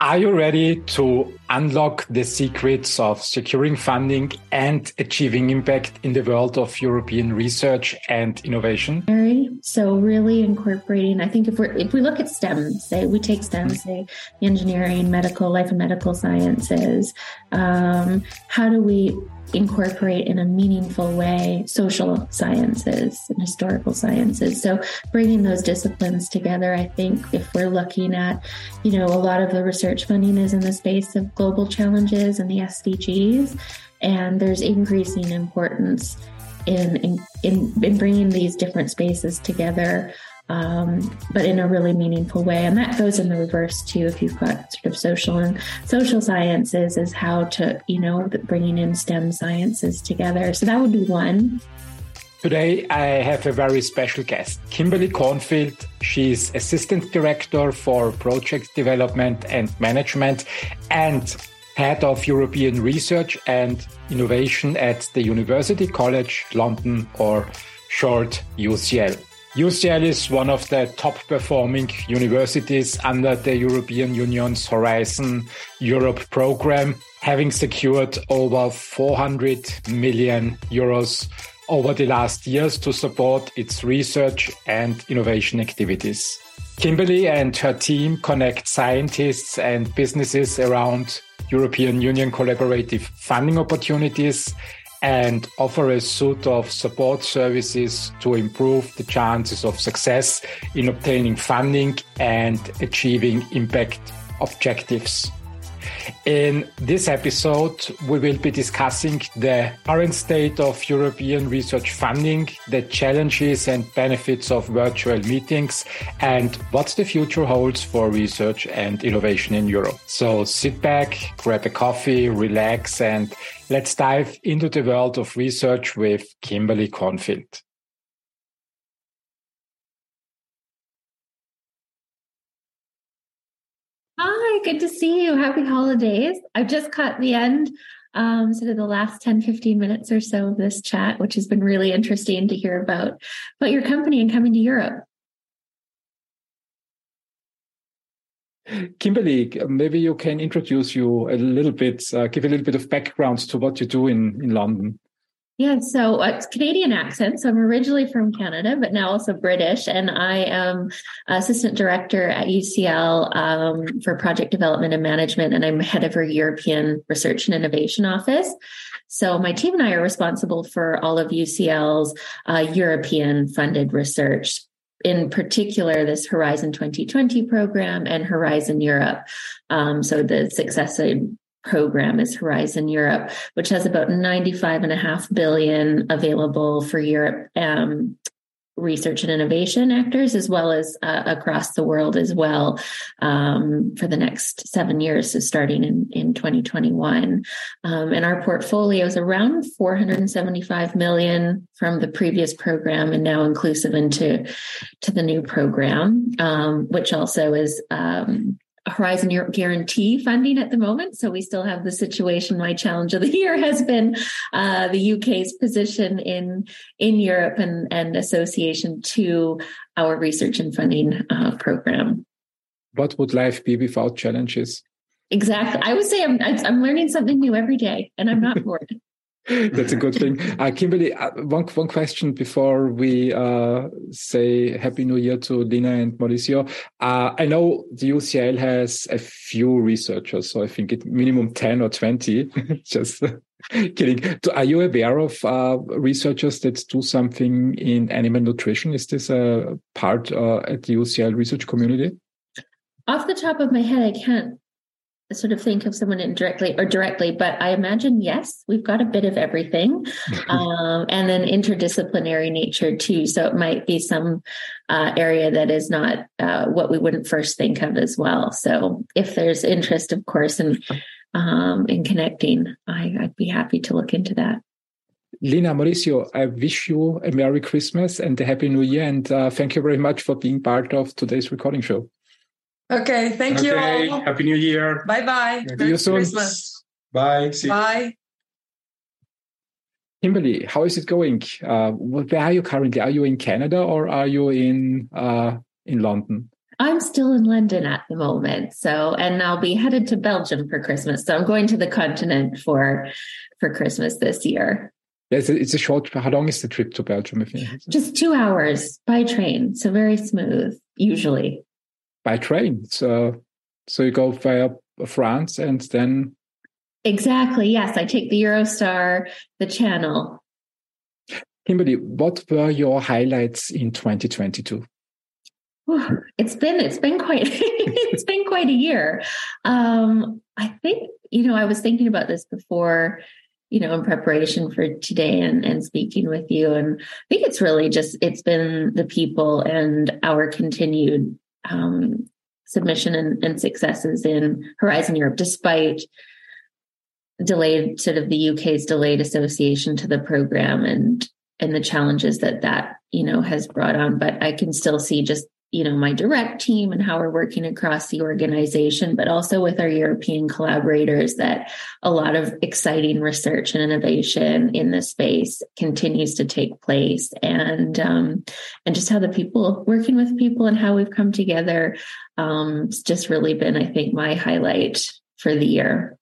Are you ready to unlock the secrets of securing funding and achieving impact in the world of European research and innovation? So really incorporating, I think if we if we look at STEM, say we take STEM, say engineering, medical, life and medical sciences, um, how do we incorporate in a meaningful way social sciences and historical sciences. So bringing those disciplines together, I think if we're looking at, you know, a lot of the research funding is in the space of global challenges and the SDGs, and there's increasing importance in in, in, in bringing these different spaces together um, but in a really meaningful way. And that goes in the reverse too. If you've got sort of social and social sciences, is how to you know bringing in STEM sciences together. So that would be one. Today, I have a very special guest, Kimberly Cornfield. She's Assistant Director for Project Development and Management and Head of European Research and Innovation at the University College London, or short UCL. UCL is one of the top performing universities under the European Union's Horizon Europe program, having secured over 400 million euros over the last years to support its research and innovation activities. Kimberly and her team connect scientists and businesses around European Union collaborative funding opportunities and offer a suite of support services to improve the chances of success in obtaining funding and achieving impact objectives. In this episode, we will be discussing the current state of European research funding, the challenges and benefits of virtual meetings, and what the future holds for research and innovation in Europe. So sit back, grab a coffee, relax, and let's dive into the world of research with Kimberly Cornfield. Good to see you. Happy holidays. I've just caught the end, um, sort of the last 10, 15 minutes or so of this chat, which has been really interesting to hear about, about your company and coming to Europe. Kimberly, maybe you can introduce you a little bit, uh, give a little bit of background to what you do in, in London. Yeah, so uh, it's Canadian accent. So I'm originally from Canada, but now also British, and I am assistant director at UCL um, for project development and management, and I'm head of our European Research and Innovation Office. So my team and I are responsible for all of UCL's uh, European funded research. In particular, this Horizon 2020 program and Horizon Europe. Um, so the successive program is Horizon Europe, which has about 95 and a half billion available for Europe um, research and innovation actors as well as uh, across the world as well um, for the next seven years so starting in, in 2021 um, and our portfolio is around 475 million from the previous program and now inclusive into to the new program um, which also is um, Horizon Europe guarantee funding at the moment. So we still have the situation. My challenge of the year has been uh, the UK's position in in Europe and, and association to our research and funding uh, program. What would life be without challenges? Exactly. I would say I'm, I'm learning something new every day and I'm not bored. That's a good thing. Uh, Kimberly, uh, one, one question before we uh, say Happy New Year to Lina and Mauricio. Uh, I know the UCL has a few researchers, so I think it minimum 10 or 20. Just kidding. Are you aware of uh, researchers that do something in animal nutrition? Is this a part uh, at the UCL research community? Off the top of my head, I can't sort of think of someone indirectly or directly, but I imagine yes, we've got a bit of everything, um, and then interdisciplinary nature too. So it might be some uh, area that is not uh, what we wouldn't first think of as well. So if there's interest, of course, in um, in connecting, I, I'd be happy to look into that. Lina Mauricio, I wish you a Merry Christmas and a Happy New Year, and uh, thank you very much for being part of today's recording show. Okay, thank okay. you all. Happy New Year. Bye bye. See you soon. Christmas. Bye. See bye. Kimberly, how is it going? Uh, where are you currently? Are you in Canada or are you in uh, in London? I'm still in London at the moment. So, and I'll be headed to Belgium for Christmas. So I'm going to the continent for for Christmas this year. Yes, it's a short. How long is the trip to Belgium? Just two hours by train, so very smooth. Usually, by train. So, so you go via France and then. Exactly. Yes, I take the Eurostar, the Channel. Kimberly, what were your highlights in 2022? it's been it's been quite it's been quite a year. Um, I think you know I was thinking about this before you know in preparation for today and and speaking with you and I think it's really just it's been the people and our continued um, submission and, and successes in Horizon Europe despite delayed sort of the UK's delayed association to the program and and the challenges that that you know has brought on. But I can still see just you know my direct team and how we're working across the organization but also with our european collaborators that a lot of exciting research and innovation in this space continues to take place. And um, and just how the people working with people and how we've come together um, it's just really been i think my highlight for the year.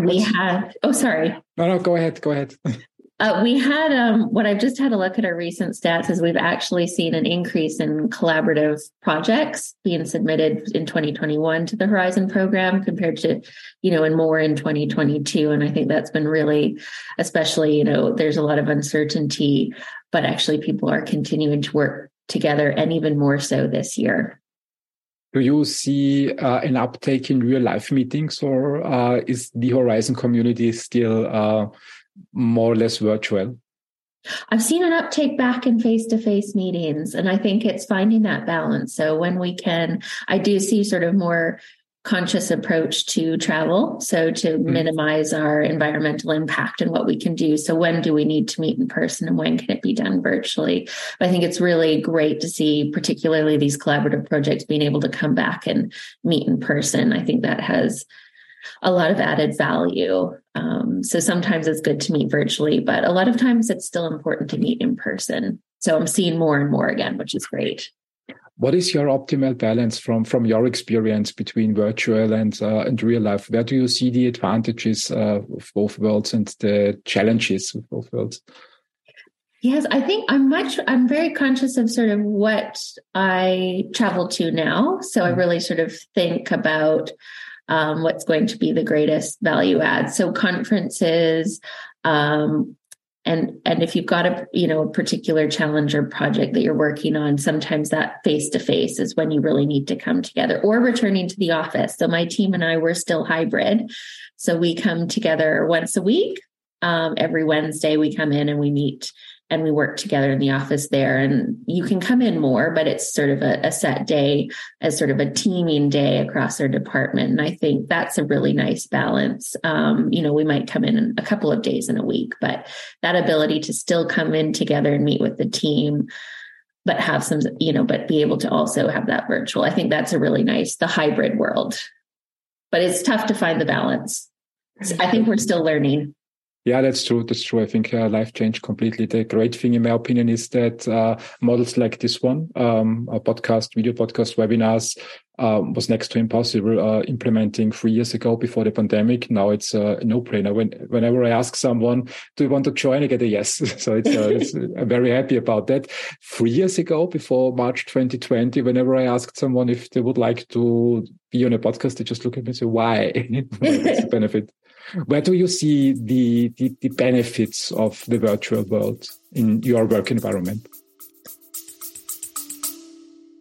We have oh sorry. No no go ahead go ahead Uh, we had um, what I've just had a look at our recent stats is we've actually seen an increase in collaborative projects being submitted in 2021 to the Horizon program compared to, you know, and more in 2022. And I think that's been really, especially, you know, there's a lot of uncertainty, but actually people are continuing to work together and even more so this year. Do you see uh, an uptake in real life meetings or uh, is the Horizon community still uh, more or less virtual? I've seen an uptake back in face to face meetings, and I think it's finding that balance. So when we can, I do see sort of more conscious approach to travel so to mm. minimize our environmental impact and what we can do so when do we need to meet in person and when can it be done virtually but i think it's really great to see particularly these collaborative projects being able to come back and meet in person i think that has a lot of added value. Um, so sometimes it's good to meet virtually, but a lot of times it's still important to meet in person. So I'm seeing more and more again, which is great. What is your optimal balance from from your experience between virtual and uh, and real life? Where do you see the advantages uh, of both worlds and the challenges of both worlds? Yes, I think I'm much, I'm very conscious of sort of what I travel to now. So I mm. really sort of think about um, what's going to be the greatest value add. So conferences, um, and and if you've got a you know a particular challenge or project that you're working on sometimes that face to face is when you really need to come together or returning to the office. So my team and i were still hybrid. So we come together once a week. Um, every wednesday we come in and we meet and we work together in the office there. And you can come in more but it's sort of a, a, set day as sort of a teaming day across our department. And i think that's a really nice balance. Um, you know we might come in a couple of days in a week but that ability to still come in together and meet with the team but have some you know but be able to also have that virtual i think that's a really nice the hybrid world. But it's tough to find the balance. I think we're still learning yeah, that's true. That's true. I think uh, life changed completely. The great thing, in my opinion, is that uh, models like this one, um, a podcast, video podcast, webinars, um, was next to impossible uh, implementing three years ago before the pandemic. Now it's uh, a no-brainer. When, whenever I ask someone, "Do you want to join?" I get a yes. so it's, uh, it's I'm very happy about that. Three years ago, before March 2020, whenever I asked someone if they would like to be on a podcast, they just look at me and say, "Why? What's the benefit?" Where do you see the, the, the benefits of the virtual world in your work environment?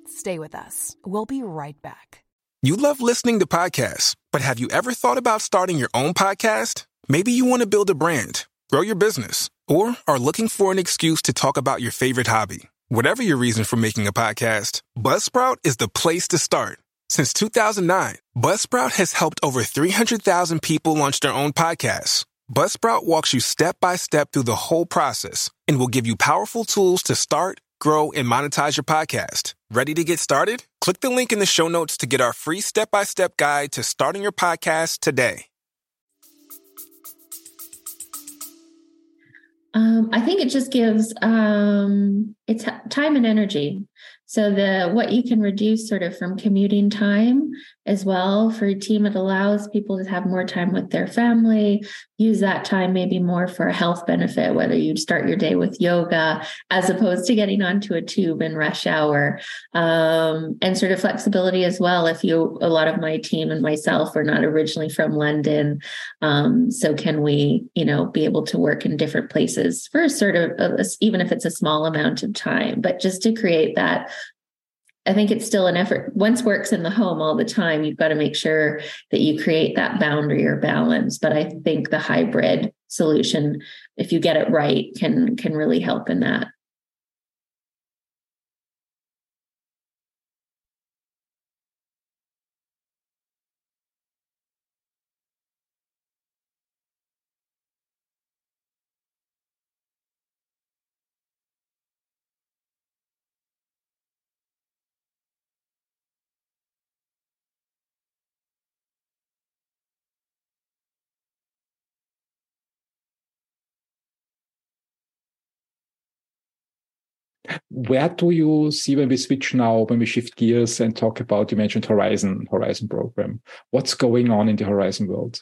Stay with us. We'll be right back. You love listening to podcasts, but have you ever thought about starting your own podcast? Maybe you want to build a brand, grow your business, or are looking for an excuse to talk about your favorite hobby. Whatever your reason for making a podcast, Buzzsprout is the place to start. Since 2009, Buzzsprout has helped over 300,000 people launch their own podcasts. Buzzsprout walks you step by step through the whole process and will give you powerful tools to start, grow, and monetize your podcast. Ready to get started? Click the link in the show notes to get our free step by step guide to starting your podcast today. Um, I think it just gives um, it's time and energy. So the what you can reduce sort of from commuting time as well for a team, it allows people to have more time with their family, use that time maybe more for a health benefit, whether you start your day with yoga as opposed to getting onto a tube in rush hour. Um, and sort of flexibility as well. If you a lot of my team and myself are not originally from London. Um, so can we, you know, be able to work in different places for sort of a, even if it's a small amount of time, but just to create that I think it's still an effort. Once work's in the home all the time, you've got to make sure that you create that boundary or balance. But I think the hybrid solution, if you get it right, can can really help in that. Where do you see when we switch now, when we shift gears and talk about, you mentioned Horizon, Horizon program. What's going on in the Horizon world?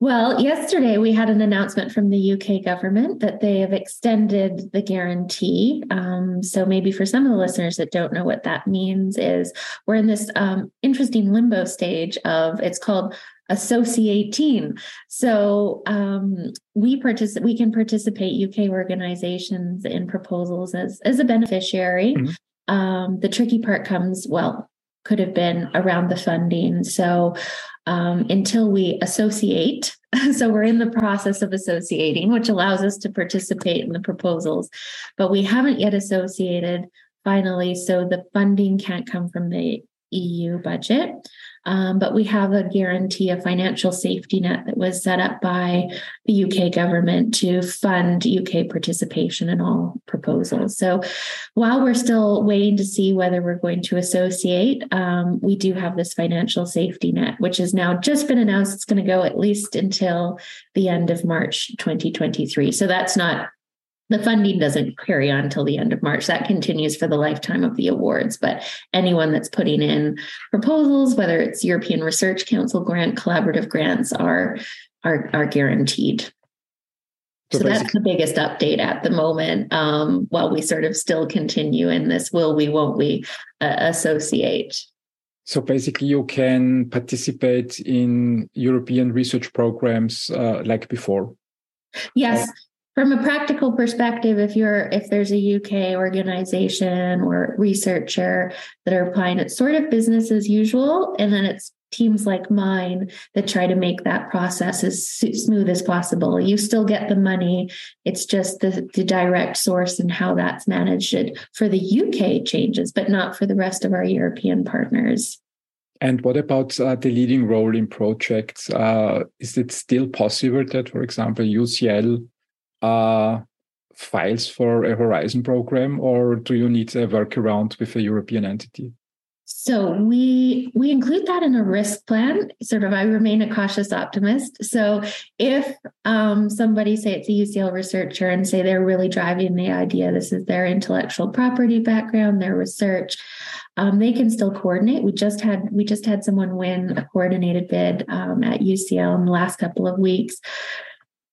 Well, yesterday we had an announcement from the UK government that they have extended the guarantee. Um, so, maybe for some of the listeners that don't know what that means, is we're in this um, interesting limbo stage of it's called associating. So um, we participate. We can participate UK organizations in proposals as as a beneficiary. Mm-hmm. Um, the tricky part comes well could have been around the funding. So um, until we associate, so we're in the process of associating, which allows us to participate in the proposals, but we haven't yet associated finally. So the funding can't come from the EU budget. Um, but we have a guarantee, a financial safety net that was set up by the UK government to fund UK participation in all proposals. So while we're still waiting to see whether we're going to associate, um, we do have this financial safety net, which has now just been announced. It's going to go at least until the end of March 2023. So that's not the funding doesn't carry on until the end of March. That continues for the lifetime of the awards. But anyone that's putting in proposals, whether it's European Research Council grant, collaborative grants, are are are guaranteed. So, so that's the biggest update at the moment. Um, while we sort of still continue in this, will we, won't we, uh, associate? So basically, you can participate in European research programs uh, like before. Yes, from a practical perspective if you're if there's a uk organization or researcher that are applying it's sort of business as usual and then it's teams like mine that try to make that process as smooth as possible you still get the money it's just the, the direct source and how that's managed for the uk changes but not for the rest of our european partners and what about uh, the leading role in projects? Uh, is it still possible that, for example, UCL uh, files for a Horizon program, or do you need a workaround with a European entity? So we we include that in a risk plan. Sort of, I remain a cautious optimist. So if um, somebody say it's a UCL researcher and say they're really driving the idea, this is their intellectual property background, their research, um, they can still coordinate. We just had we just had someone win a coordinated bid um, at UCL in the last couple of weeks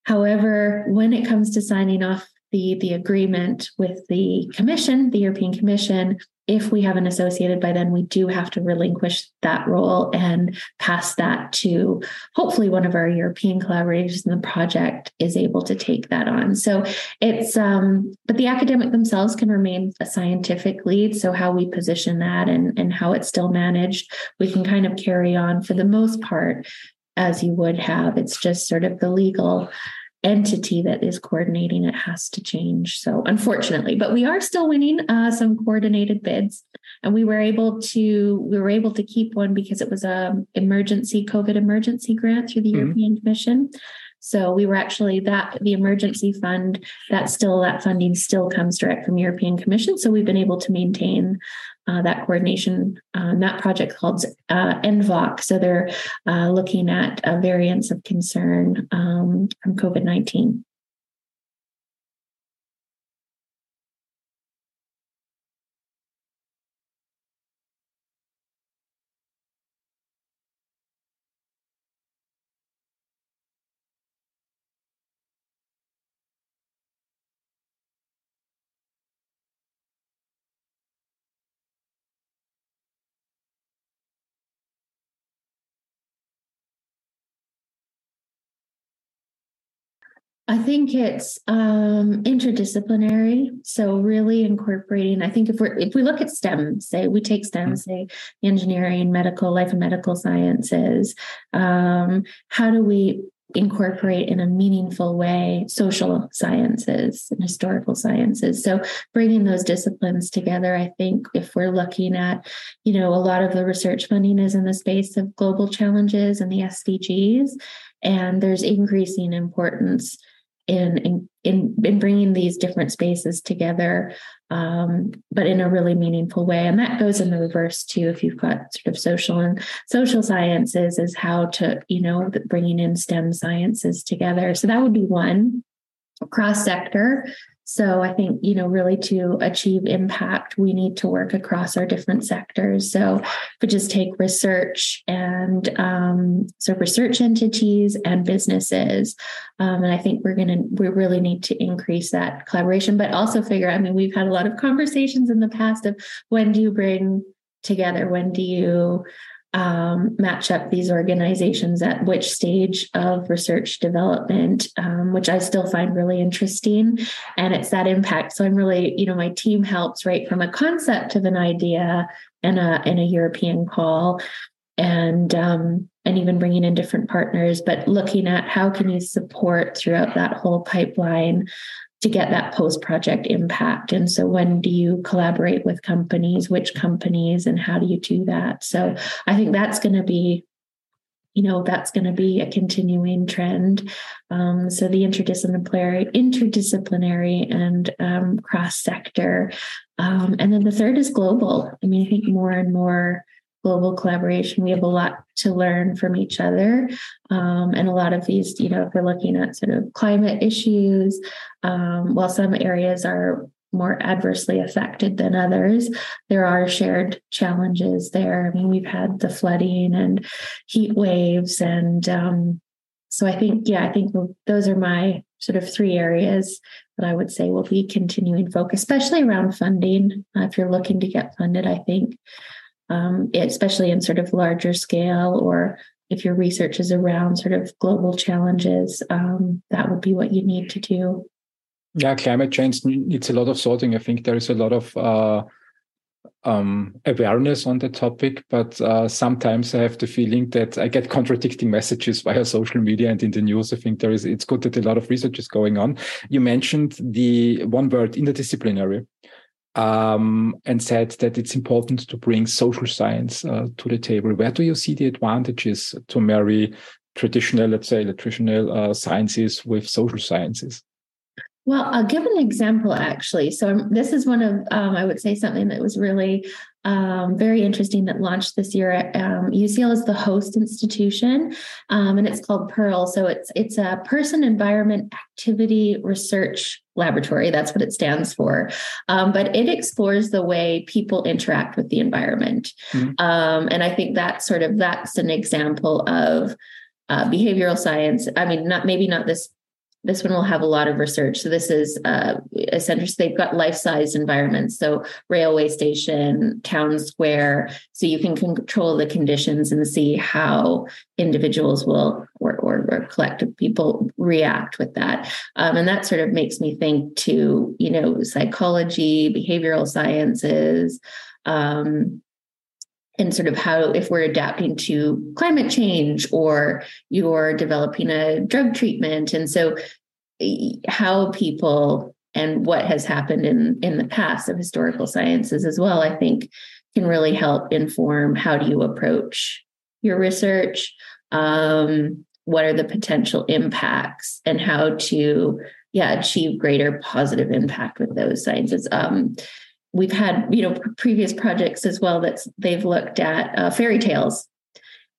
However, when it comes to signing off the, the agreement with the Commission, the European Commission, if we haven't associated by then, we do have to relinquish that role and pass that to hopefully one of our European collaborators in the project is able to take that on. So it's, um, but the academic themselves can remain a scientific lead. So how we position that and, and how it's still managed, we can kind of carry on for the most part as you would have. It's just sort of the legal entity that is coordinating it has to change. So unfortunately, but we are still winning uh, some coordinated bids, and we were able to we were able to keep one because it was a emergency COVID emergency grant through the mm-hmm. European Commission. So we were actually that the emergency fund that still that funding still comes direct from European Commission. So we've been able to maintain uh, that coordination on that project called uh, NVOC. So they're uh, looking at variants of concern um, from COVID 19. I think it's um, interdisciplinary. So really incorporating. I think if we if we look at STEM, say we take STEM, mm-hmm. say engineering, medical, life and medical sciences. Um, how do we incorporate in a meaningful way social sciences and historical sciences so bringing those disciplines together i think if we're looking at you know a lot of the research funding is in the space of global challenges and the sdgs and there's increasing importance in in in, in bringing these different spaces together um, but in a really meaningful way. And that goes in the reverse too if you've got sort of social and social sciences is how to you know bringing in stem sciences together. So that would be one cross sector so I think, you know, really to achieve impact, we need to work across our different sectors. So if we just take research and um, so research entities and businesses, um, and I think we're going to, we really need to increase that collaboration, but also figure, I mean, we've had a lot of conversations in the past of when do you bring together? When do you um, match up these organizations at which stage of research development, um, which I still find really interesting. And it's that impact. So I'm really, you know, my team helps right from a concept of an idea and a and a European call, and um, and even bringing in different partners, but looking at how can you support throughout that whole pipeline to get that post project impact. And so, when do you collaborate with companies? Which companies, and how do you do that? So, I think that's going to be you know that's going to be a continuing trend um, so the interdisciplinary interdisciplinary and um, cross sector um, and then the third is global i mean i think more and more global collaboration. We have a lot to learn from each other. Um, and a lot of these, you know, if we're looking at sort of climate issues, um, while some areas are more adversely affected than others, there are shared challenges there. I mean, we've had the flooding and heat waves. And um, so I think, yeah, I think those are my sort of three areas that I would say will be continuing focus, especially around funding. Uh, if you're looking to get funded, I think um, especially in sort of larger scale or if your research is around sort of global challenges, um, that would be what you need to do. Yeah, climate change needs a lot of sorting. I think there is a lot of uh, um, awareness on the topic, but uh, sometimes I have the feeling that I get contradicting messages via social media and in the news. I think there is it's good that a lot of research is going on. You mentioned the one word interdisciplinary um, and said that it's important to bring social science uh, to the table. Where do you see the advantages to marry traditional, let's say, traditional uh, sciences with social sciences? Well, I'll give an example actually. So, um, this is one of, um, I would say, something that was really um, very interesting that launched this year. Um, UCL is the host institution, um, and it's called Pearl. So it's it's a Person Environment Activity Research Laboratory. That's what it stands for. Um, but it explores the way people interact with the environment, mm-hmm. Um, and I think that sort of that's an example of uh, behavioral science. I mean, not maybe not this this one will have a lot of research. So this is uh. So they've got life-sized environments. So railway station, town square. So you can control the conditions and see how individuals will or, or, or collective people react with that. Um, and that sort of makes me think to, you know, psychology, behavioral sciences, um, and sort of how if we're adapting to climate change or you're developing a drug treatment. And so how people and what has happened in in the past of historical sciences as well i think can really help inform how do you approach your research? Um, what are the potential impacts and how to yeah achieve greater positive impact with those sciences? Um, we've had you know previous projects as well that they've looked at uh, fairy tales.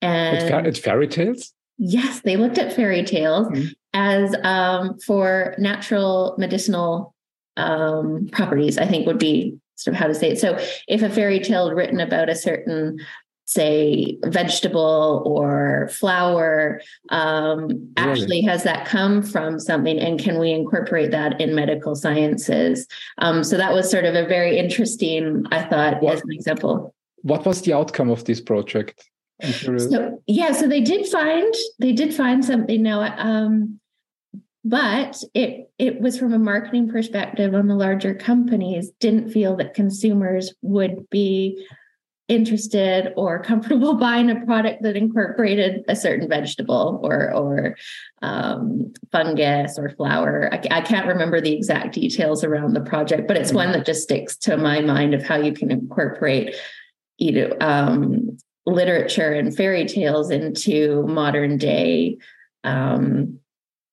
And it's, it's, fairy tales? Yes they looked at fairy tales mm-hmm. as um, for natural medicinal um, properties i think would be sort of how to say it. So if a fairy tale written about a certain say vegetable or flower um, really? actually has that come from something and can we incorporate that in medical sciences? Um, so that was sort of a very interesting i thought what, as an example. What was the outcome of this project? So yeah so they did find they did find something. Now um, but it it was from a marketing perspective on the larger companies didn't feel that consumers would be interested or comfortable buying a product that incorporated a certain vegetable or or um, fungus or flower. I, I, can't remember the exact details around the project, but it's one that just sticks to my mind of how you can incorporate you know um, literature and fairy tales into modern day um,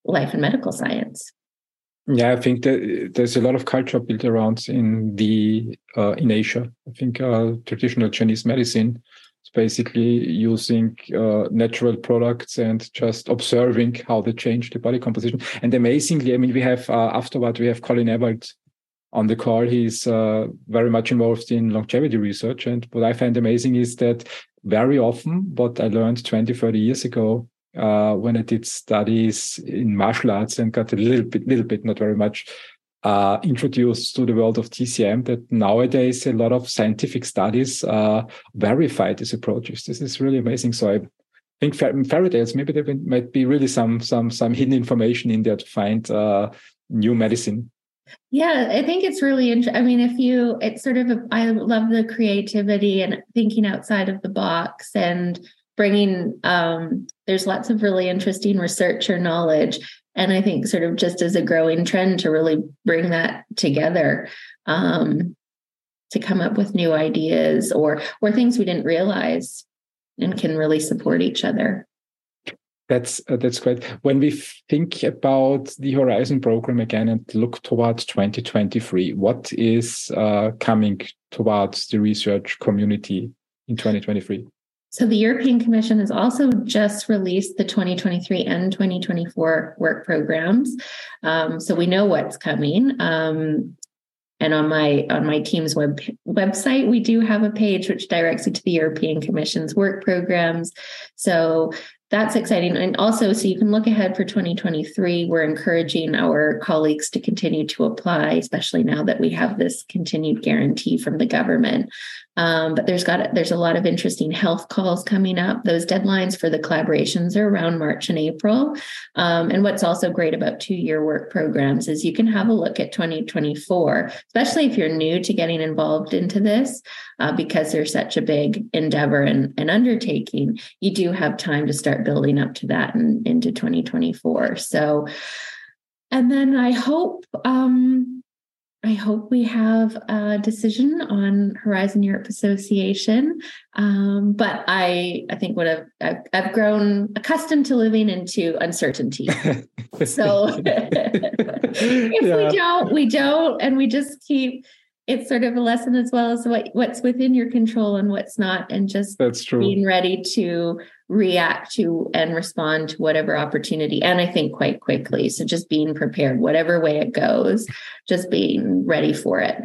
life and medical science. Yeah, I think that there's a lot of culture built around in the uh, in Asia. I think uh, traditional Chinese medicine is basically using uh, natural products and just observing how they change the body composition. And amazingly, I mean, we have uh, afterward we have Collin Ewald on the call. He's uh, very much involved in longevity research, and what I find amazing is that very often, what I learned 20, 30 years ago uh, when I did studies in martial arts and got a little bit, little bit, not very much, uh, introduced to the world of TCM. That nowadays a lot of scientific studies uh, verify these approaches. This is really amazing. So I think fairy tales maybe there might be really some some some hidden information in there to find uh, new medicine. Yeah, I think it's really interesting. I mean, if you, it's sort of, a, I love the creativity and thinking outside of the box and bringing um, there's lots of really interesting research or knowledge and i think sort of just as a growing trend to really bring that together um, to come up with new ideas or or things we didn't realize and can really support each other that's uh, that's great. When we think about the Horizon program again and look towards 2023, what is uh, coming towards the research community in 2023? So the European Commission has also just released the 2023 and 2024 work programs. Um, so we know what's coming. Um, and on my on my team's web website, we do have a page which directs you to the European Commission's work programs. So that's exciting. And also, so you can look ahead for 2023. We're encouraging our colleagues to continue to apply, especially now that we have this continued guarantee from the government. Um, but there's got there's a lot of interesting health calls coming up. Those deadlines for the collaborations are around March and April. Um, and what's also great about two year work programs is you can have a look at 2024, especially if you're new to getting involved into this, uh, because there's such a big endeavor and, and undertaking. You do have time to start building up to that and into 2024. So, and then I hope um, I hope we have a decision on Horizon Europe Association. Um, but I, I think what I've, I've, I've, grown accustomed to living into uncertainty. so if yeah. we don't, we don't, and we just keep it's sort of a lesson as well as what what's within your control and what's not and just that's true being ready to react to and respond to whatever opportunity and i think quite quickly. So just being prepared whatever way it goes just being ready for it.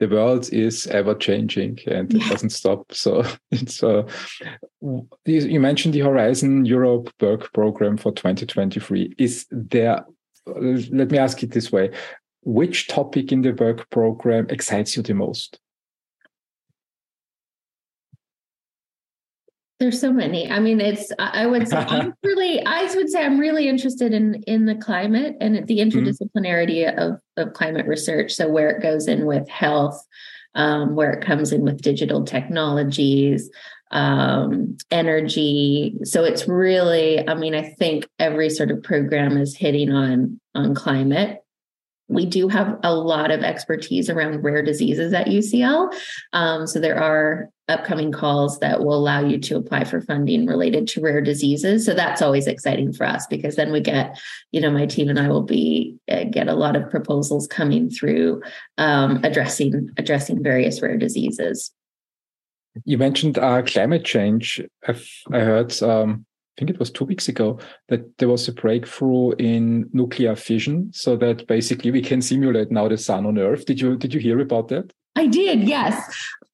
The world is ever changing and it doesn't stop. So it's uh, you mentioned the horizon europe work program for 2023 is there let me ask it this way. Which topic in the work program excites you the most? There's so many. I mean, it's I would say I'm really I would say I'm really interested in in the climate and the mm-hmm. interdisciplinarity mm-hmm. of of climate research. So where it goes in with health, um, where it comes in with digital technologies, um, energy. So it's really, I mean, I think every sort of program is hitting on on climate we do have a lot of expertise around rare diseases at UCL. Um, so there are upcoming calls that will allow you to apply for funding related to rare diseases. So that's always exciting for us because then we get, you know, my team and I will be uh, get a lot of proposals coming through um, addressing addressing various rare diseases. You mentioned uh, climate change. I've, I heard um, think it was two weeks ago that there was a breakthrough in nuclear fission so that basically we can simulate now the sun on earth. Did you did you hear about that? I did yes.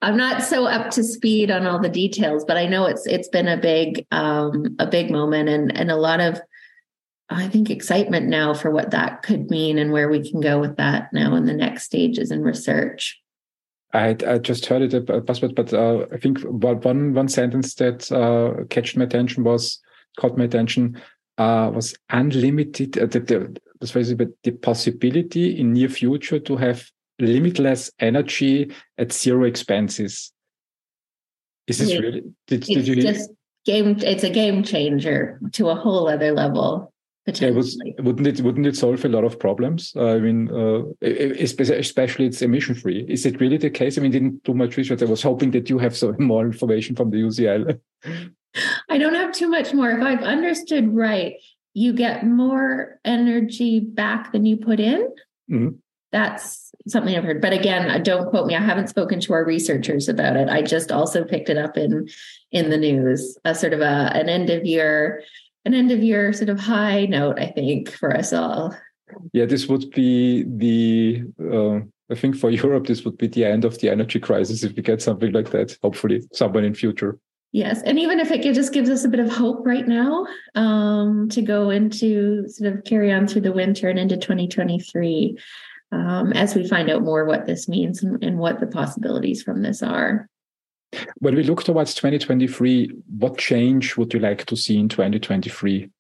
I'm not so up to speed on all the details but i know it's it's been a big um a big moment and and a lot of i think excitement now for what that could mean and where we can go with that now in the next stages in research. I, I just heard it a buzzword, but uh, I think one one sentence that uh, catched my attention was caught my attention. uh, was unlimited. Uh, the, the, the possibility in near future to have limitless energy at zero expenses. Is this really? Did, did you just game? It's a game changer to a whole other level. Yeah, was, wouldn't it wouldn't it solve a lot of problems? Uh, I mean, uh, especially it's emission free. Is it really the case? I mean, didn't do much research. I was hoping that you have some more information from the UCL. I don't have too much more. If I've understood right, you get more energy back than you put in. Mm-hmm. That's something I've heard. But again, don't quote me. I haven't spoken to our researchers about it. I just also picked it up in in the news, a sort of a an end of year an end of year sort of high note, I think, for us all. Yeah, this would be the, uh, I think for Europe, this would be the end of the energy crisis if we get something like that, hopefully, someone in future. Yes. And even if it just gives us a bit of hope right now um, to go into sort of carry on through the winter and into 2023 um, as we find out more what this means and, and what the possibilities from this are. When we look towards 2023, what change would you like to see in 2023?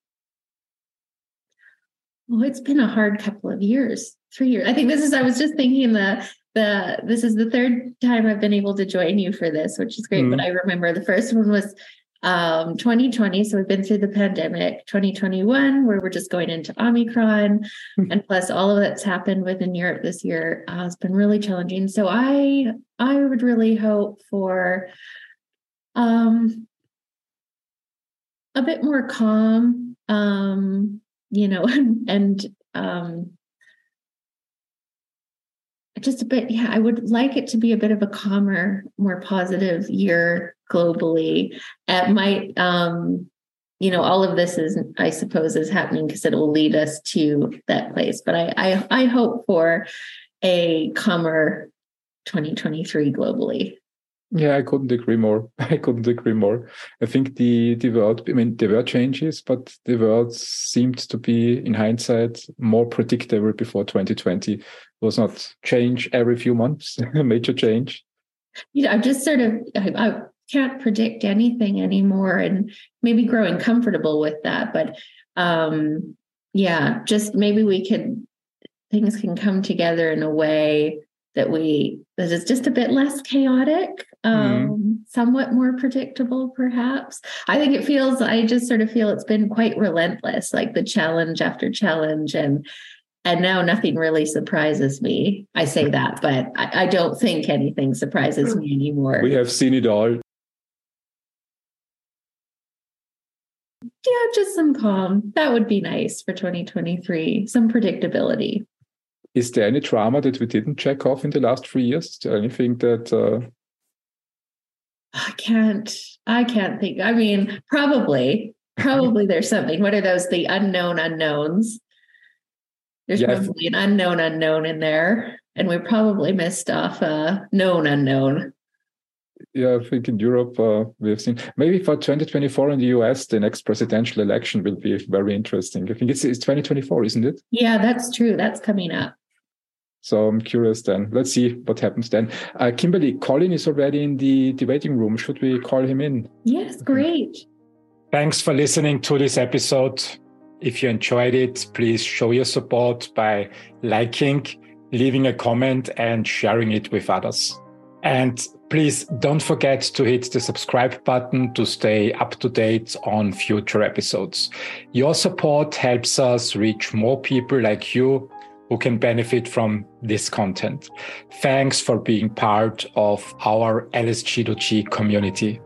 Well, it's been a hard couple of years, three years. I think this is, I was just thinking the, the, this is the third time I've been able to join you for this, which is great. Mm-hmm. But I remember the first one was um, 2020. So we've been through the pandemic, 2021, where we're just going into Omicron. Mm-hmm. And plus all of that's happened within Europe this year uh, has been really challenging. So I, I would really hope for um, a bit more calm, um, you know, and, and um, just a bit, yeah, I would like it to be a bit of a calmer, more positive year globally. It might, um, you know, all of this is, I suppose, is happening because it will lead us to that place. But I, I, I hope for a calmer 2023 globally. Yeah, I couldn't agree more. I couldn't agree more. I think the the world, I mean, there were changes, but the world seemed to be, in hindsight, more predictable before 2020. Was not change every few months, major change. You know, I'm just sort of, I, I can't predict anything anymore, and maybe growing comfortable with that. But um, yeah, just maybe we could things can come together in a way that we that is just a bit less chaotic um mm. somewhat more predictable perhaps i think it feels i just sort of feel it's been quite relentless like the challenge after challenge and and now nothing really surprises me i say that but i, I don't think anything surprises me anymore we have seen it all yeah just some calm that would be nice for 2023 some predictability is there any drama that we didn't check off in the last three years? Is there anything that uh... I can't I can't think. I mean, probably. Probably there's something. What are those? The unknown unknowns. There's yeah, probably an unknown unknown in there. And we probably missed off a known unknown. Yeah, I think in Europe uh, we have seen maybe for 2024 in the US, the next presidential election will be very interesting. I think it's, it's 2024, isn't it? Yeah, that's true. That's coming up. So I'm curious then. Let's see what happens then. Uh, Kimberly, Collin is already in the, the waiting room. Should we call him in? Yes, great. Thanks for listening to this episode. If you enjoyed it, please show your support by liking, leaving a comment, and sharing it with others. And please don't forget to hit the subscribe button to stay up to date on future episodes. Your support helps us reach more people like you who can benefit from this content. Thanks for being part of our LSG2G community.